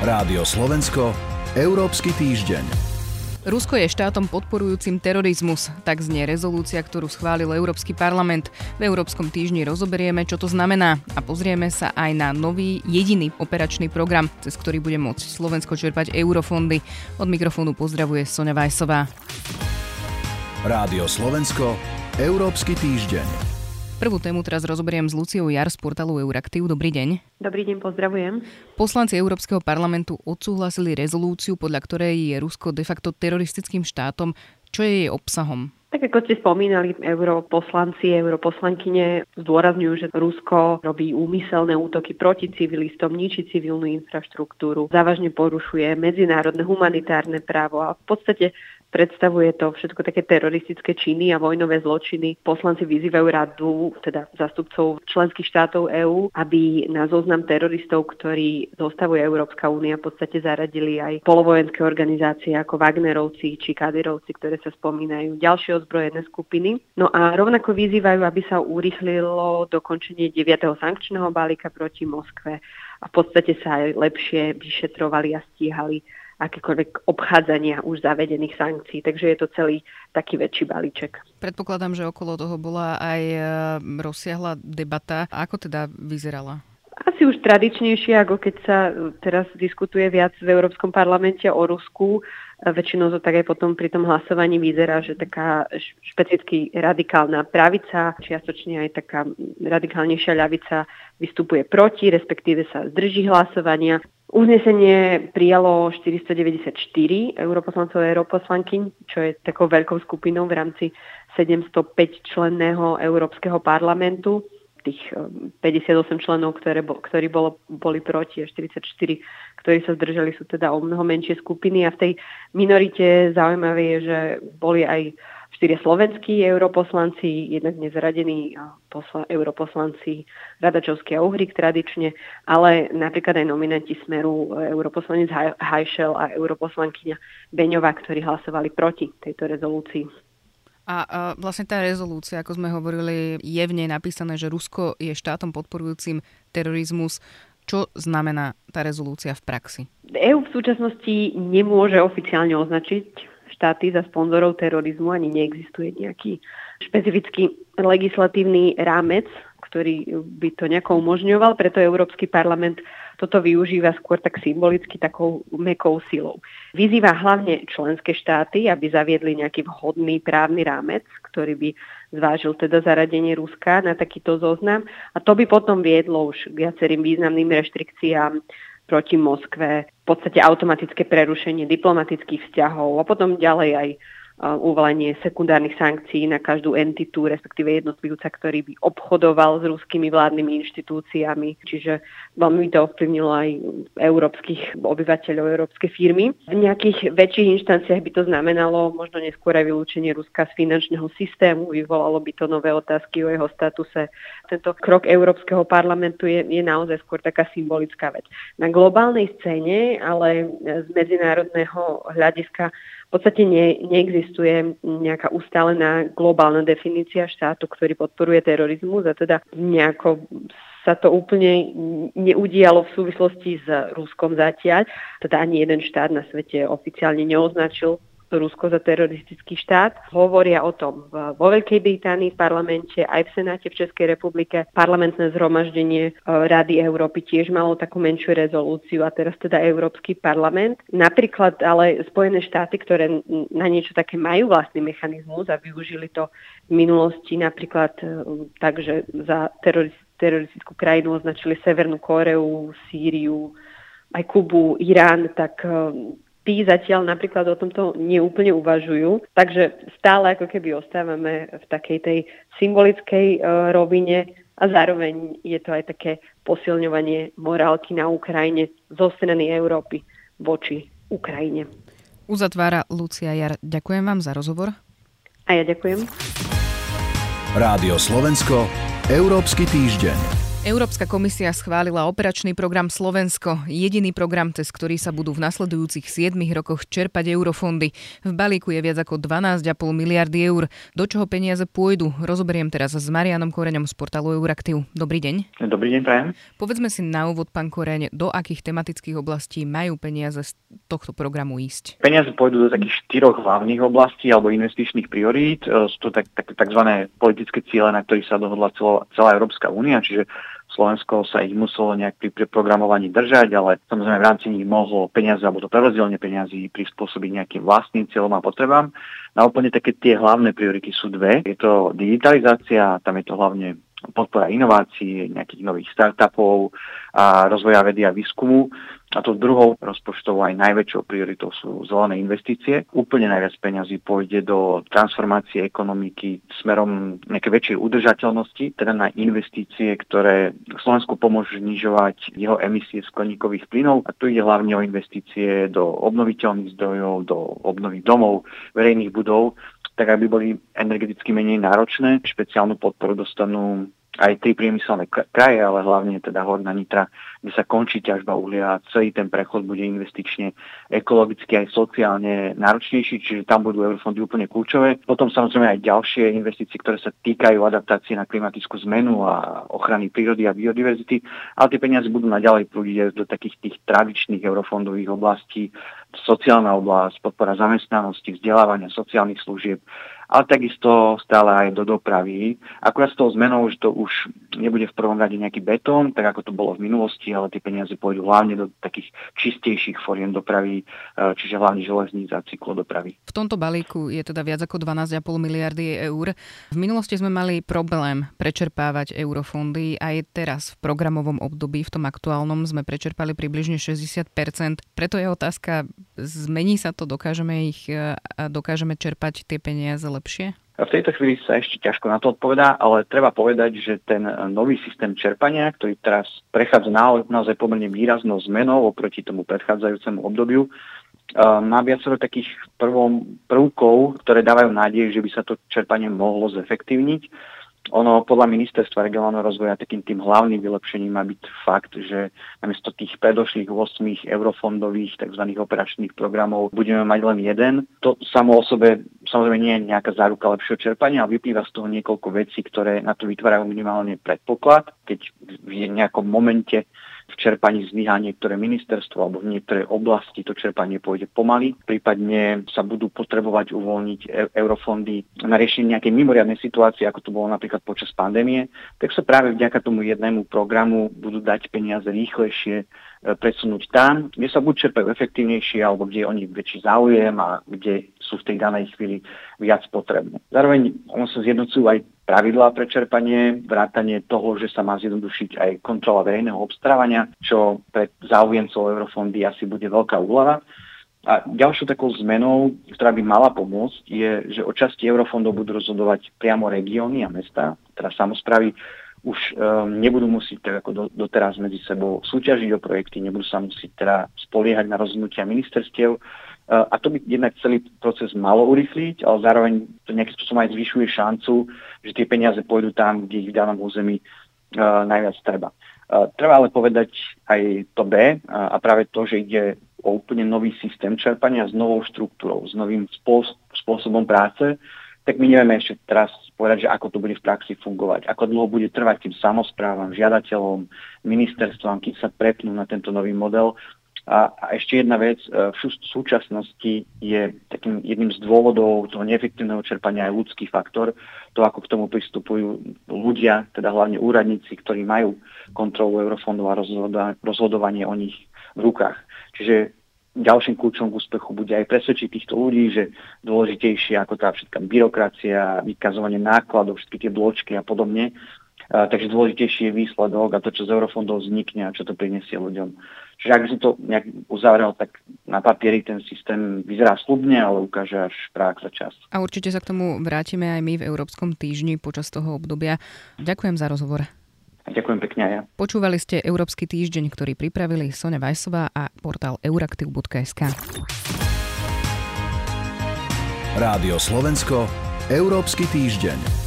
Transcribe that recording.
Rádio Slovensko, Európsky týždeň. Rusko je štátom podporujúcim terorizmus, tak znie rezolúcia, ktorú schválil Európsky parlament. V Európskom týždni rozoberieme, čo to znamená a pozrieme sa aj na nový jediný operačný program, cez ktorý bude môcť Slovensko čerpať eurofondy. Od mikrofónu pozdravuje Sonja Vajsová. Rádio Slovensko, Európsky týždeň. Prvú tému teraz rozoberiem s Luciou Jar z portálu Euraktiv. Dobrý deň. Dobrý deň, pozdravujem. Poslanci Európskeho parlamentu odsúhlasili rezolúciu, podľa ktorej je Rusko de facto teroristickým štátom. Čo je jej obsahom? Tak ako ste spomínali, europoslanci, europoslankyne zdôrazňujú, že Rusko robí úmyselné útoky proti civilistom, ničí civilnú infraštruktúru, závažne porušuje medzinárodné humanitárne právo a v podstate Predstavuje to všetko také teroristické činy a vojnové zločiny. Poslanci vyzývajú radu, teda zastupcov členských štátov EÚ, aby na zoznam teroristov, ktorí zostavuje Európska únia, v podstate zaradili aj polovojenské organizácie ako Wagnerovci či Kadyrovci, ktoré sa spomínajú, ďalšie ozbrojené skupiny. No a rovnako vyzývajú, aby sa urýchlilo dokončenie 9. sankčného balíka proti Moskve a v podstate sa aj lepšie vyšetrovali a stíhali akékoľvek obchádzania už zavedených sankcií. Takže je to celý taký väčší balíček. Predpokladám, že okolo toho bola aj e, rozsiahla debata. Ako teda vyzerala? Asi už tradičnejšie, ako keď sa teraz diskutuje viac v Európskom parlamente o Rusku. Väčšinou to tak aj potom pri tom hlasovaní vyzerá, že taká špecificky radikálna pravica, čiastočne aj taká radikálnejšia ľavica vystupuje proti, respektíve sa zdrží hlasovania. Uznesenie prijalo 494 europoslancov a europoslankyň, čo je takou veľkou skupinou v rámci 705 členného Európskeho parlamentu. Tých 58 um, členov, ktoré, ktorí bolo, boli proti a 44, ktorí sa zdržali, sú teda o mnoho menšie skupiny. A v tej minorite zaujímavé je, že boli aj štyria slovenskí europoslanci, jednak nezradení posla, europoslanci Radačovský a Uhrik tradične, ale napríklad aj nominanti Smeru e, europoslanec Hajšel a europoslankyňa Beňová, ktorí hlasovali proti tejto rezolúcii. A, a vlastne tá rezolúcia, ako sme hovorili, je v nej napísané, že Rusko je štátom podporujúcim terorizmus. Čo znamená tá rezolúcia v praxi? EU v súčasnosti nemôže oficiálne označiť štáty za sponzorov terorizmu, ani neexistuje nejaký špecifický legislatívny rámec, ktorý by to nejako umožňoval, preto Európsky parlament toto využíva skôr tak symbolicky takou mekou silou. Vyzýva hlavne členské štáty, aby zaviedli nejaký vhodný právny rámec, ktorý by zvážil teda zaradenie Ruska na takýto zoznam a to by potom viedlo už k viacerým významným reštrikciám proti Moskve, podstate automatické prerušenie diplomatických vzťahov a potom ďalej aj uvalenie sekundárnych sankcií na každú entitu, respektíve jednotlivca, ktorý by obchodoval s ruskými vládnymi inštitúciami. Čiže veľmi to ovplyvnilo aj európskych obyvateľov, európske firmy. V nejakých väčších inštanciách by to znamenalo možno neskôr aj vylúčenie Ruska z finančného systému, vyvolalo by to nové otázky o jeho statuse. Tento krok Európskeho parlamentu je, je naozaj skôr taká symbolická vec. Na globálnej scéne, ale z medzinárodného hľadiska podstate ne, neexistuje nejaká ustálená globálna definícia štátu, ktorý podporuje terorizmus a teda nejako sa to úplne neudialo v súvislosti s Ruskom zatiaľ. Teda ani jeden štát na svete oficiálne neoznačil Rusko za teroristický štát. Hovoria o tom vo Veľkej Británii v parlamente, aj v Senáte v Českej republike. Parlamentné zhromaždenie e, Rady Európy tiež malo takú menšiu rezolúciu a teraz teda Európsky parlament. Napríklad ale Spojené štáty, ktoré na niečo také majú vlastný mechanizmus a využili to v minulosti napríklad e, tak, že za teroristickú krajinu označili Severnú Koreu, Sýriu, aj Kubu, Irán, tak e, tí zatiaľ napríklad o tomto neúplne uvažujú. Takže stále ako keby ostávame v takej tej symbolickej uh, rovine a zároveň je to aj také posilňovanie morálky na Ukrajine zo strany Európy voči Ukrajine. Uzatvára Lucia Jar. Ďakujem vám za rozhovor. A ja ďakujem. Rádio Slovensko, Európsky týždeň. Európska komisia schválila operačný program Slovensko, jediný program, cez ktorý sa budú v nasledujúcich 7 rokoch čerpať eurofondy. V balíku je viac ako 12,5 miliardy eur. Do čoho peniaze pôjdu? Rozoberiem teraz s Marianom Koreňom z portálu Euraktiv. Dobrý deň. Dobrý deň, prajem. Povedzme si na úvod, pán Koreň, do akých tematických oblastí majú peniaze z tohto programu ísť? Peniaze pôjdu do takých štyroch hlavných oblastí alebo investičných priorít. E, sú to tak, tak, tzv. politické ciele, na ktorých sa dohodla celá, celá Európska únia, čiže Slovensko sa ich muselo nejak pri, programovaní držať, ale samozrejme v rámci nich mohlo peniaze alebo to prerozdelenie peniazy prispôsobiť nejakým vlastným cieľom a potrebám. Na úplne také tie hlavné priority sú dve. Je to digitalizácia, tam je to hlavne podpora inovácií, nejakých nových startupov a rozvoja vedy a výskumu. A to druhou rozpočtovou aj najväčšou prioritou sú zelené investície. Úplne najviac peňazí pôjde do transformácie ekonomiky smerom nejaké väčšej udržateľnosti, teda na investície, ktoré Slovensku pomôžu znižovať jeho emisie skleníkových plynov. A tu ide hlavne o investície do obnoviteľných zdrojov, do obnovy domov, verejných budov, tak aby boli energeticky menej náročné. Špeciálnu podporu dostanú aj tri priemyselné kraje, ale hlavne teda Horná Nitra, kde sa končí ťažba uhlia a celý ten prechod bude investične, ekologicky aj sociálne náročnejší, čiže tam budú eurofondy úplne kľúčové. Potom samozrejme aj ďalšie investície, ktoré sa týkajú adaptácie na klimatickú zmenu a ochrany prírody a biodiverzity, ale tie peniaze budú naďalej prúdiť do takých tých tradičných eurofondových oblastí, sociálna oblasť, podpora zamestnanosti, vzdelávania, sociálnych služieb ale takisto stále aj do dopravy. Akurát s tou zmenou, že to už nebude v prvom rade nejaký betón, tak ako to bolo v minulosti, ale tie peniaze pôjdu hlavne do takých čistejších foriem dopravy, e, čiže hlavne železníc a cyklodopravy. V tomto balíku je teda viac ako 12,5 miliardy eur. V minulosti sme mali problém prečerpávať eurofondy. Aj teraz v programovom období, v tom aktuálnom, sme prečerpali približne 60%. Preto je otázka, zmení sa to, dokážeme ich e, dokážeme čerpať tie peniaze lepšie? V tejto chvíli sa ešte ťažko na to odpovedá, ale treba povedať, že ten nový systém čerpania, ktorý teraz prechádza na, naozaj pomerne výraznou zmenou oproti tomu predchádzajúcemu obdobiu, má viacero takých prvom, prvkov, ktoré dávajú nádej, že by sa to čerpanie mohlo zefektívniť. Ono podľa ministerstva regionálneho rozvoja takým tým hlavným vylepšením má byť fakt, že namiesto tých predošlých 8 eurofondových tzv. operačných programov budeme mať len jeden. To samo o sebe samozrejme nie je nejaká záruka lepšieho čerpania, ale vyplýva z toho niekoľko vecí, ktoré na to vytvárajú minimálne predpoklad. Keď v nejakom momente v čerpaní zlyhá niektoré ministerstvo alebo v niektoré oblasti to čerpanie pôjde pomaly. Prípadne sa budú potrebovať uvoľniť e- eurofondy na riešenie nejakej mimoriadnej situácie, ako to bolo napríklad počas pandémie, tak sa práve vďaka tomu jednému programu budú dať peniaze rýchlejšie presunúť tam, kde sa buď čerpajú efektívnejšie, alebo kde je o nich väčší záujem a kde sú v tej danej chvíli viac potrebné. Zároveň ono sa zjednocujú aj pravidlá pre čerpanie, vrátanie toho, že sa má zjednodušiť aj kontrola verejného obstarávania, čo pre záujemcov eurofondy asi bude veľká úlava. A ďalšou takou zmenou, ktorá by mala pomôcť, je, že o časti eurofondov budú rozhodovať priamo regióny a mesta, teda samozprávy už um, nebudú musieť tak ako do, doteraz medzi sebou súťažiť o projekty, nebudú sa musieť teda spoliehať na rozhodnutia ministerstiev, a to by jednak celý proces malo urychliť, ale zároveň to nejakým spôsobom aj zvyšuje šancu, že tie peniaze pôjdu tam, kde ich v danom území uh, najviac treba. Uh, treba ale povedať aj to B a práve to, že ide o úplne nový systém čerpania s novou štruktúrou, s novým spôsobom práce, tak my nevieme ešte teraz povedať, že ako to bude v praxi fungovať, ako dlho bude trvať tým samozprávam, žiadateľom, ministerstvám, kým sa prepnú na tento nový model a, a ešte jedna vec, e, v súčasnosti je takým jedným z dôvodov toho neefektívneho čerpania aj ľudský faktor, to ako k tomu pristupujú ľudia, teda hlavne úradníci, ktorí majú kontrolu eurofondov a rozhodovanie o nich v rukách. Čiže ďalším kľúčom k úspechu bude aj presvedčiť týchto ľudí, že dôležitejšie ako tá všetká byrokracia, vykazovanie nákladov, všetky tie bločky a podobne, takže dôležitejší je výsledok a to, čo z eurofondov vznikne a čo to prinesie ľuďom. Čiže ak by som to nejak uzavrel, tak na papieri ten systém vyzerá slubne, ale ukáže až prax za čas. A určite sa k tomu vrátime aj my v Európskom týždni počas toho obdobia. Ďakujem za rozhovor. Ďakujem pekne aj ja. Počúvali ste Európsky týždeň, ktorý pripravili Sonja Vajsová a portál euraktiv.sk. Rádio Slovensko, Európsky týždeň.